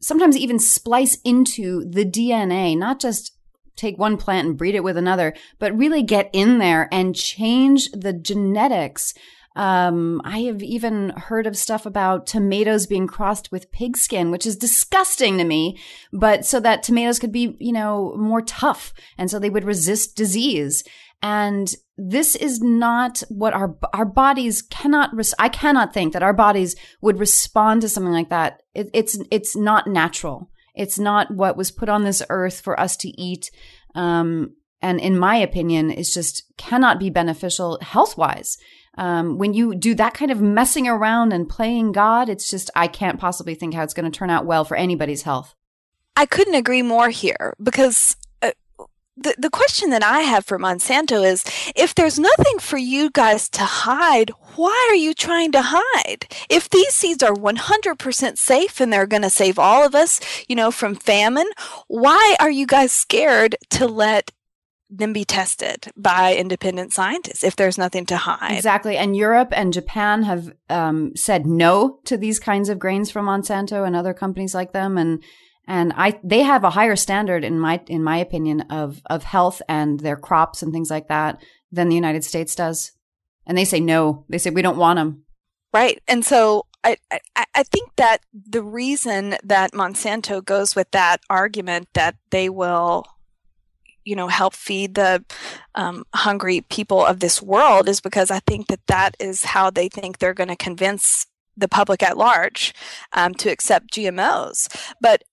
sometimes even splice into the DNA not just take one plant and breed it with another but really get in there and change the genetics um, I have even heard of stuff about tomatoes being crossed with pigskin, which is disgusting to me, but so that tomatoes could be, you know, more tough and so they would resist disease. And this is not what our our bodies cannot. Res- I cannot think that our bodies would respond to something like that. It, it's it's not natural. It's not what was put on this earth for us to eat. Um, and in my opinion, it's just cannot be beneficial health wise um, when you do that kind of messing around and playing God, it's just, I can't possibly think how it's going to turn out well for anybody's health. I couldn't agree more here because uh, the, the question that I have for Monsanto is if there's nothing for you guys to hide, why are you trying to hide? If these seeds are 100% safe and they're going to save all of us, you know, from famine, why are you guys scared to let them be tested by independent scientists if there's nothing to hide. Exactly. And Europe and Japan have um, said no to these kinds of grains from Monsanto and other companies like them. And and I they have a higher standard in my in my opinion of of health and their crops and things like that than the United States does. And they say no. They say we don't want them. Right. And so I, I, I think that the reason that Monsanto goes with that argument that they will you know help feed the um, hungry people of this world is because I think that that is how they think they're going to convince the public at large um, to accept GMOs. But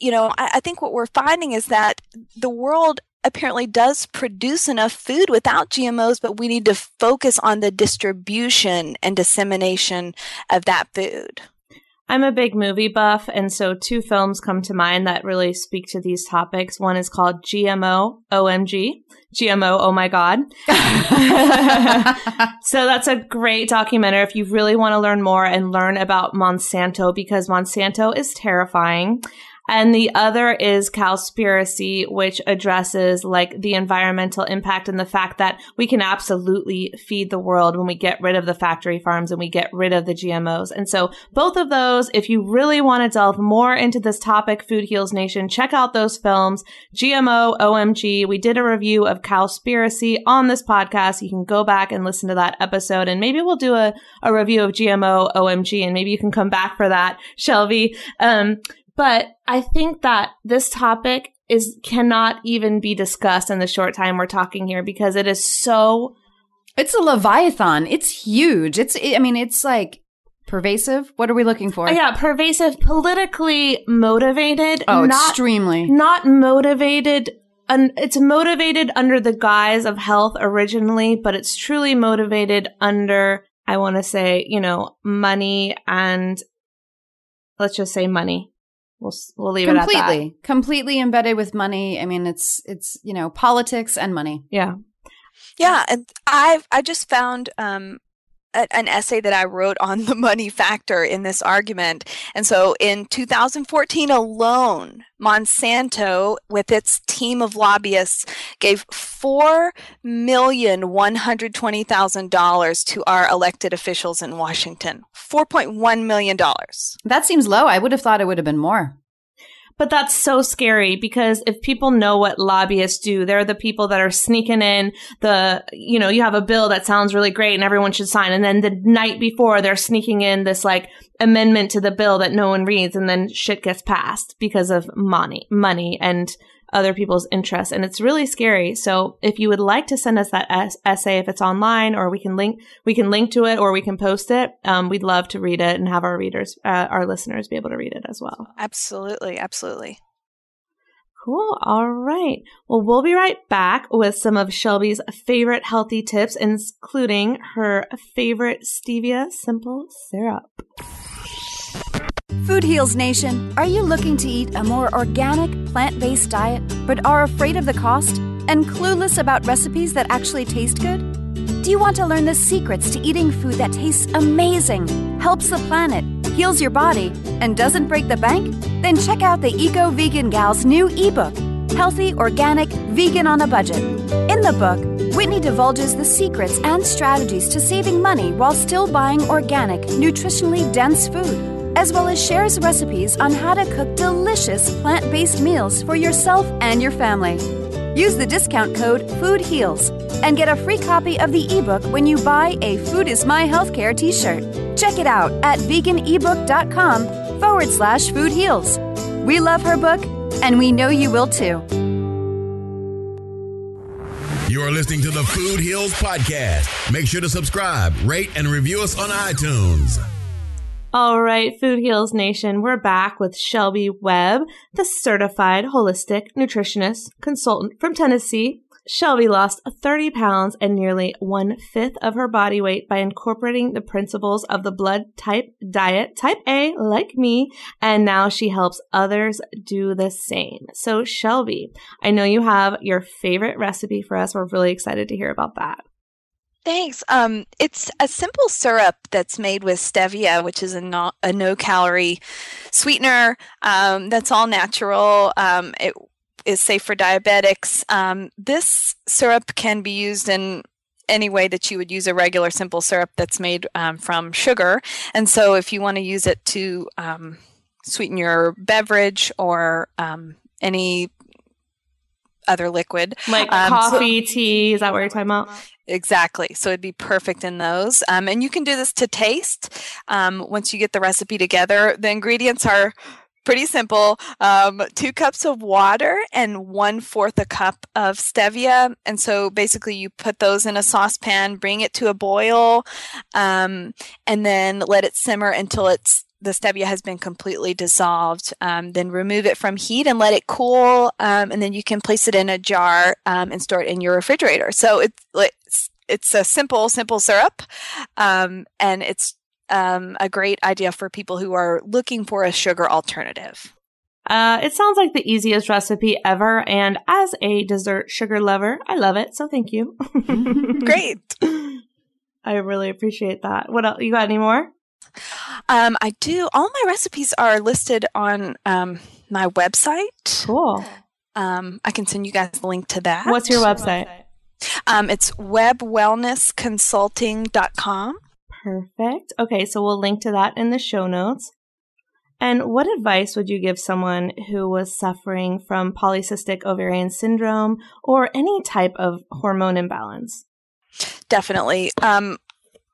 you know, I, I think what we're finding is that the world apparently does produce enough food without GMOs, but we need to focus on the distribution and dissemination of that food. I'm a big movie buff, and so two films come to mind that really speak to these topics. One is called GMO OMG. GMO, oh my God. <laughs> so that's a great documentary if you really want to learn more and learn about Monsanto because Monsanto is terrifying. And the other is Cowspiracy, which addresses like the environmental impact and the fact that we can absolutely feed the world when we get rid of the factory farms and we get rid of the GMOs. And so both of those, if you really want to delve more into this topic, Food Heals Nation, check out those films. GMO, OMG. We did a review of Cowspiracy on this podcast. You can go back and listen to that episode and maybe we'll do a, a review of GMO, OMG, and maybe you can come back for that, Shelby. Um, but I think that this topic is cannot even be discussed in the short time we're talking here because it is so it's a leviathan. It's huge. It's I mean it's like pervasive. What are we looking for? Yeah, pervasive, politically motivated. Oh, not, extremely. Not motivated un- it's motivated under the guise of health originally, but it's truly motivated under I want to say, you know, money and let's just say money. We'll we'll leave completely, it completely. Completely embedded with money. I mean, it's it's you know politics and money. Yeah. Yeah, and I I just found um, an essay that I wrote on the money factor in this argument. And so in 2014 alone, Monsanto, with its team of lobbyists, gave $4,120,000 to our elected officials in Washington. $4.1 million. That seems low. I would have thought it would have been more. But that's so scary because if people know what lobbyists do, they're the people that are sneaking in the, you know, you have a bill that sounds really great and everyone should sign. And then the night before they're sneaking in this like amendment to the bill that no one reads and then shit gets passed because of money, money and other people's interests. And it's really scary. So if you would like to send us that es- essay, if it's online or we can link, we can link to it or we can post it. Um, we'd love to read it and have our readers, uh, our listeners be able to read it as well. Absolutely. Absolutely. Cool. All right. Well, we'll be right back with some of Shelby's favorite healthy tips, including her favorite stevia simple syrup. Food Heals Nation, are you looking to eat a more organic, plant based diet, but are afraid of the cost and clueless about recipes that actually taste good? Do you want to learn the secrets to eating food that tastes amazing, helps the planet, heals your body, and doesn't break the bank? Then check out the Eco Vegan Gal's new ebook, Healthy, Organic, Vegan on a Budget. In the book, Whitney divulges the secrets and strategies to saving money while still buying organic, nutritionally dense food as well as shares recipes on how to cook delicious plant based meals for yourself and your family. Use the discount code FOODHEALS and get a free copy of the ebook when you buy a Food is My Healthcare t shirt. Check it out at veganebook.com forward slash food heals. We love her book, and we know you will too. You're listening to the Food Heals Podcast. Make sure to subscribe, rate, and review us on iTunes. All right, Food Heals Nation, we're back with Shelby Webb, the certified holistic nutritionist consultant from Tennessee. Shelby lost 30 pounds and nearly one fifth of her body weight by incorporating the principles of the blood type diet, type A, like me, and now she helps others do the same. So, Shelby, I know you have your favorite recipe for us. We're really excited to hear about that. Thanks. Um, it's a simple syrup that's made with stevia, which is a no, a no calorie sweetener um, that's all natural. Um, it is safe for diabetics. Um, this syrup can be used in any way that you would use a regular simple syrup that's made um, from sugar. And so, if you want to use it to um, sweeten your beverage or any other liquid, like coffee, so- tea, is that what you're talking about? Exactly. So it'd be perfect in those. Um, and you can do this to taste. Um, once you get the recipe together, the ingredients are pretty simple um, two cups of water and one fourth a cup of stevia and so basically you put those in a saucepan bring it to a boil um, and then let it simmer until it's the stevia has been completely dissolved. Um, then remove it from heat and let it cool, um, and then you can place it in a jar um, and store it in your refrigerator. So it's it's, it's a simple simple syrup, um, and it's um, a great idea for people who are looking for a sugar alternative. Uh, it sounds like the easiest recipe ever, and as a dessert sugar lover, I love it. So thank you. <laughs> Great. <laughs> I really appreciate that. What else? You got any more? Um, I do. All my recipes are listed on um, my website. Cool. Um, I can send you guys a link to that. What's your website? Um, it's webbwellnessconsulting.com. Perfect. Okay, so we'll link to that in the show notes. And what advice would you give someone who was suffering from polycystic ovarian syndrome or any type of hormone imbalance? Definitely. Um,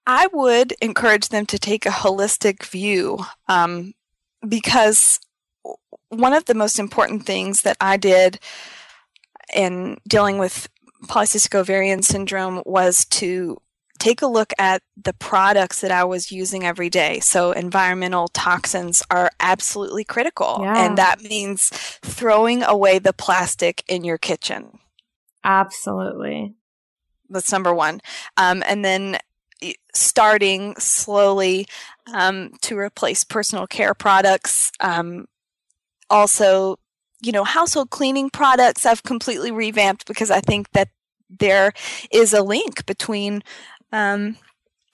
I would encourage them to take a holistic view um, because one of the most important things that I did in dealing with polycystic ovarian syndrome was to take a look at the products that I was using every day. So, environmental toxins are absolutely critical. Yeah. And that means throwing away the plastic in your kitchen. Absolutely. That's number one. Um, and then starting slowly um, to replace personal care products. Um, also, you know, household cleaning products I've completely revamped because I think that there is a link between um,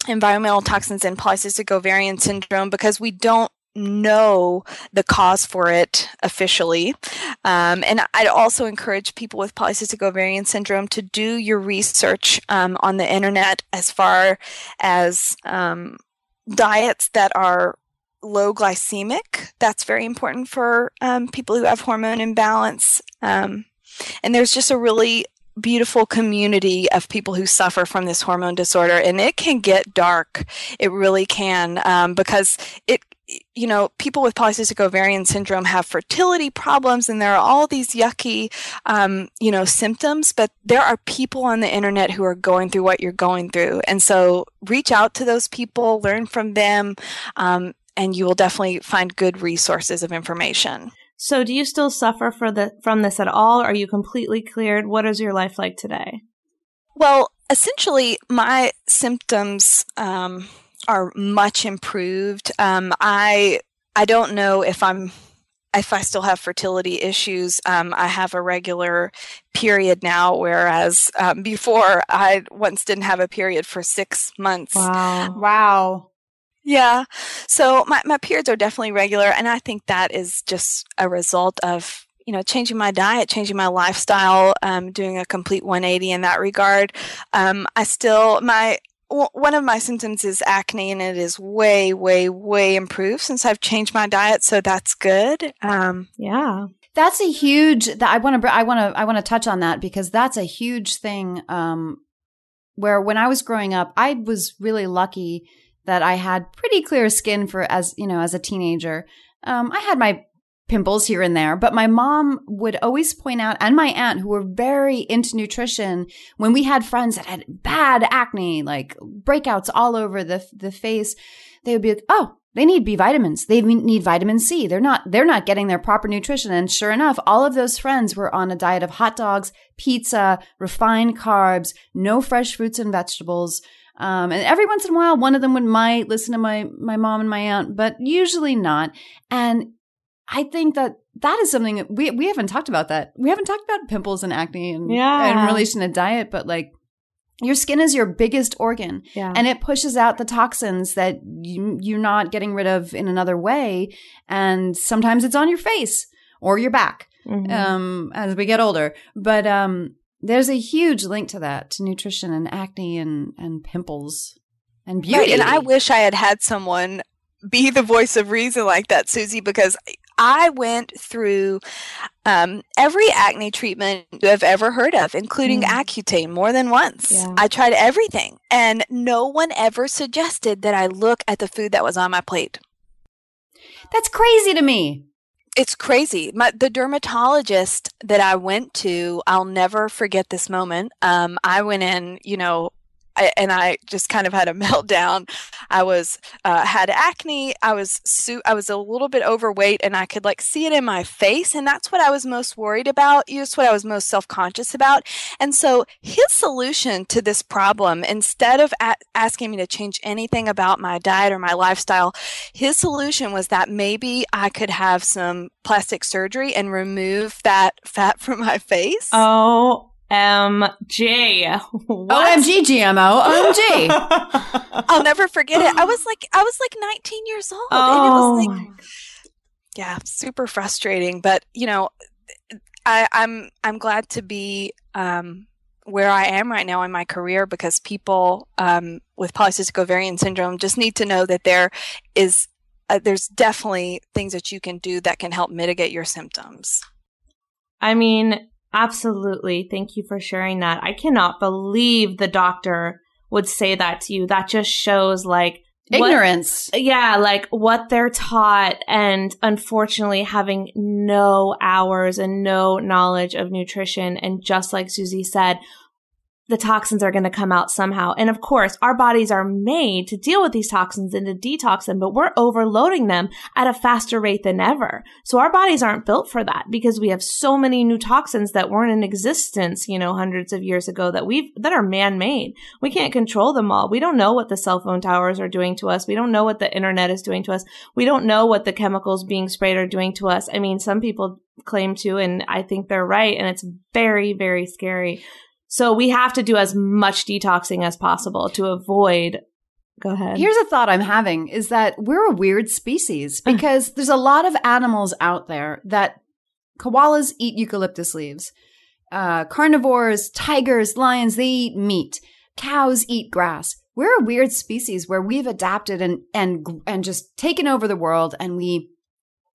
environmental toxins and polycystic ovarian syndrome because we don't know the cause for it officially. Um, and I'd also encourage people with polycystic ovarian syndrome to do your research um, on the internet as far as um, diets that are low glycemic. That's very important for um, people who have hormone imbalance. Um, and there's just a really beautiful community of people who suffer from this hormone disorder and it can get dark it really can um, because it you know people with polycystic ovarian syndrome have fertility problems and there are all these yucky um, you know symptoms but there are people on the internet who are going through what you're going through and so reach out to those people learn from them um, and you will definitely find good resources of information So, do you still suffer for the from this at all? Are you completely cleared? What is your life like today? Well, essentially, my symptoms um, are much improved. Um, I I don't know if I'm if I still have fertility issues. Um, I have a regular period now, whereas um, before I once didn't have a period for six months. Wow. Wow. Yeah. So my, my periods are definitely regular. And I think that is just a result of, you know, changing my diet, changing my lifestyle, um, doing a complete 180 in that regard. Um, I still, my, one of my symptoms is acne and it is way, way, way improved since I've changed my diet. So that's good. Um, Yeah. That's a huge. That I want to. I want to. I want to touch on that because that's a huge thing. Um, where when I was growing up, I was really lucky that I had pretty clear skin for as you know as a teenager. Um, I had my pimples here and there, but my mom would always point out, and my aunt, who were very into nutrition, when we had friends that had bad acne, like breakouts all over the the face, they would be like, "Oh, they need B vitamins. They need vitamin C. They're not they're not getting their proper nutrition." And sure enough, all of those friends were on a diet of hot dogs, pizza, refined carbs, no fresh fruits and vegetables. Um, and every once in a while, one of them would might listen to my my mom and my aunt, but usually not. And I think that that is something that we we haven't talked about. That we haven't talked about pimples and acne and Yeah. in relation to diet, but like your skin is your biggest organ, Yeah. and it pushes out the toxins that you, you're not getting rid of in another way. And sometimes it's on your face or your back Mhm. um, as we get older. But um, there's a huge link to that to nutrition and acne and and pimples and beauty. Right, and I wish I had had someone be the voice of reason like that, Susie, because I went through um, every acne treatment you have ever heard of, including Mm. Accutane, more than once. Yeah. I tried everything, and no one ever suggested that I look at the food that was on my plate. That's crazy to me. It's crazy. My, the dermatologist that I went to, I'll never forget this moment. Um, I went in, you know, I, and I just kind of had a <laughs> meltdown. I was uh, had acne. I was su- I was a little bit overweight, and I could like see it in my face, and that's what I was most worried about. It's what I was most self conscious about. And so his solution to this problem, instead of a- asking me to change anything about my diet or my lifestyle, his solution was that maybe I could have some plastic surgery and remove that fat <laughs> from my face. OMG. What? OMG GMO. OMG. <laughs> I'll never forget it. I was like, I was like 19 years old, Oh, and it was like, yeah, super frustrating. But you know, I, I'm I'm glad to be um, where I am right now in my career because people um, with polycystic ovarian syndrome just need to know that there is uh, there's definitely things that you can do that can help mitigate your symptoms. I mean, absolutely. Thank you for sharing that. I cannot believe the doctor would say that to you. That just shows like what- Ignorance. yeah, like what they're taught, and unfortunately, having no hours and no knowledge of nutrition. And just like Susie said, the toxins are going to come out somehow. And of course, our bodies are made to deal with these toxins and to detox them, but we're overloading them at a faster rate than ever. So our bodies aren't built for that because we have so many new toxins that weren't in existence, you know, hundreds of years ago that we've, that are man-made. We can't control them all. We don't know what the cell phone towers are doing to us. We don't know what the internet is doing to us. We don't know what the chemicals being sprayed are doing to us. I mean, some people claim to, and I think they're right. And it's very, very scary. So we have to do as much detoxing as possible to avoid. Go ahead. Here's a thought I'm having is that we're a weird species because there's a lot of animals out there that koalas eat eucalyptus leaves. Uh, carnivores, tigers, lions, they eat meat. Cows eat grass. We're a weird species where we've adapted and and and just taken over the world and we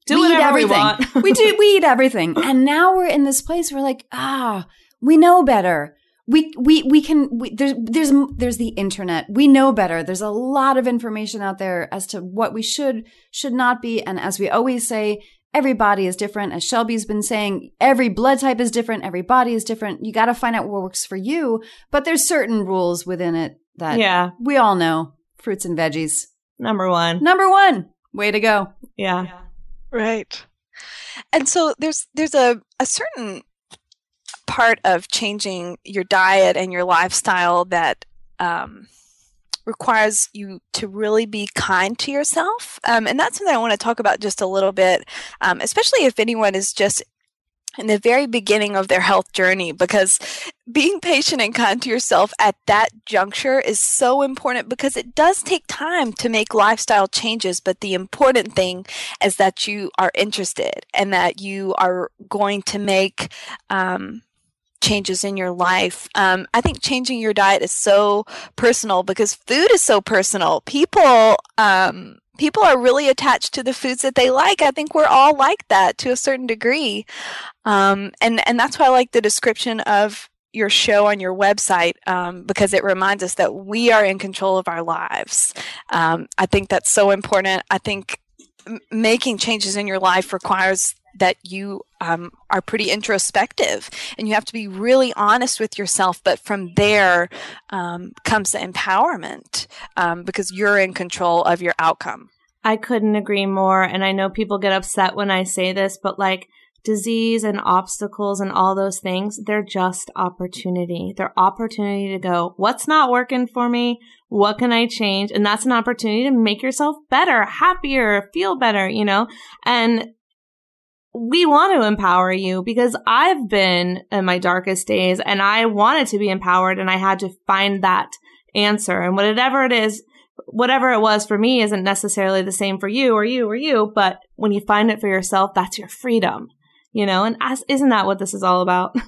do we eat we everything. want. <laughs> we do we eat everything. And now we're in this place where like, ah, we know better we we we can we, there's there's there's the internet. We know better. There's a lot of information out there as to what we should should not be. And as we always say every body is different. As shelby's been saying every blood type is different. Every body is different. You got to find out what works for you. But there's certain rules within it that Yeah. we all know. Fruits and veggies. Number one. number one. Way to go. Yeah. Right. And so there's there's a, a certain part of changing your diet and your lifestyle that um, requires you to really be kind to yourself. Um, and that's something I want to talk about just a little bit, um, especially if anyone is just in the very beginning of their health journey, because being patient and kind to yourself at that juncture is so important because it does take time to make lifestyle changes. But the important thing is that you are interested and that you are going to make um, changes in your life. Um, I think changing your diet is so personal because food is so personal. People, um, people are really attached to the foods that they like. I think we're all like that to a certain degree, um, and and that's why I like the description of your show on your website um, because it reminds us that we are in control of our lives. Um, I think that's so important. I think making changes in your life requires that you um, are pretty introspective and you have to be really honest with yourself. But from there um, comes the empowerment um, because you're in control of your outcome. I couldn't agree more. And I know people get upset when I say this, but like disease and obstacles and all those things, they're just opportunity. They're opportunity to go, what's not working for me? What can I change? And that's an opportunity to make yourself better, happier, feel better, you know? And we want to empower you because I've been in my darkest days and I wanted to be empowered and I had to find that answer. And whatever it is, whatever it was for me isn't necessarily the same for you or you or you, but when you find it for yourself, that's your freedom, you know? And as, isn't that what this is all about? <laughs>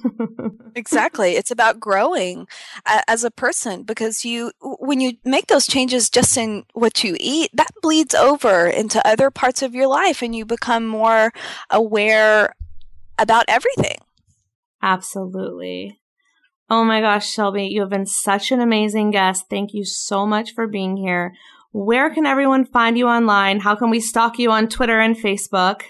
Exactly. It's about growing a- as a person because you, when you make those changes just in what you eat, that bleeds over into other parts of your life and you become more aware about everything. Absolutely. Oh my gosh, Shelby, you have been such an amazing guest. Thank you so much for being here. Where can everyone find you online? How can we stalk you on Twitter and Facebook?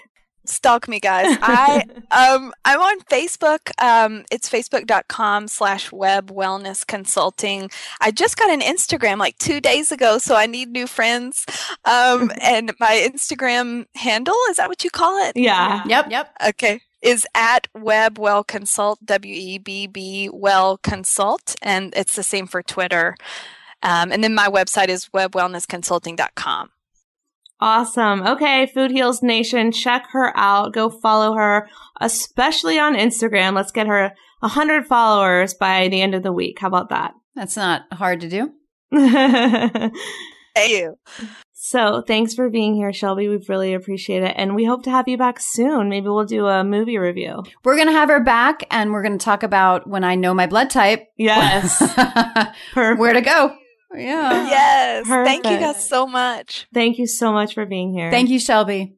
Stalk me, guys. <laughs> I um I'm on Facebook. Um, it's facebook.com slash webb wellness consulting. I just got an Instagram like two days ago, so I need new friends. Um, <laughs> and my Instagram handle is that what you call it? Yeah. yep yep Okay. Is at Webb Well Consult, W E B B Well Consult, and it's the same for Twitter. Um, and then my website is webbwellnessconsulting.com. Awesome. Okay, Food Heals Nation, check her out. Go follow her, especially on Instagram. Let's get her 100 followers by the end of the week. How about that? <laughs> that's not hard to do Thank you. so, thanks for being here, Shelby. We really appreciate it. And we hope to have you back soon. Maybe we'll do a movie review. We're going to have her back and we're going to talk about when I know my blood type. Yes. <laughs> Perfect. Where to go. Yeah. Yes. Thank you guys so much. Thank you so much for being here. Thank you, Shelby.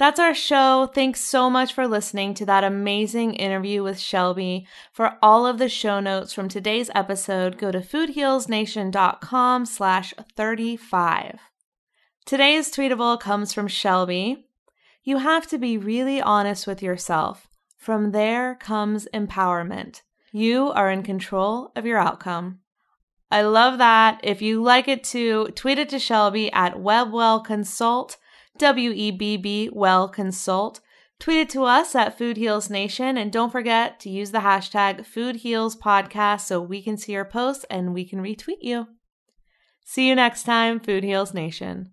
That's our show. Thanks so much for listening to that amazing interview with Shelby. For all of the show notes from today's episode, go to foodhealsnation.com slash 35. Today's tweetable comes from Shelby. You have to be really honest with yourself. From there comes empowerment. You are in control of your outcome. I love that. If you like it too, tweet it to Shelby at WebbWellConsult, W E B B Well Consult. Tweet it to us at Food Heals Nation, and don't forget to use the hashtag Food Heals Podcast so we can see your posts and we can retweet you. See you next time, Food Heals Nation.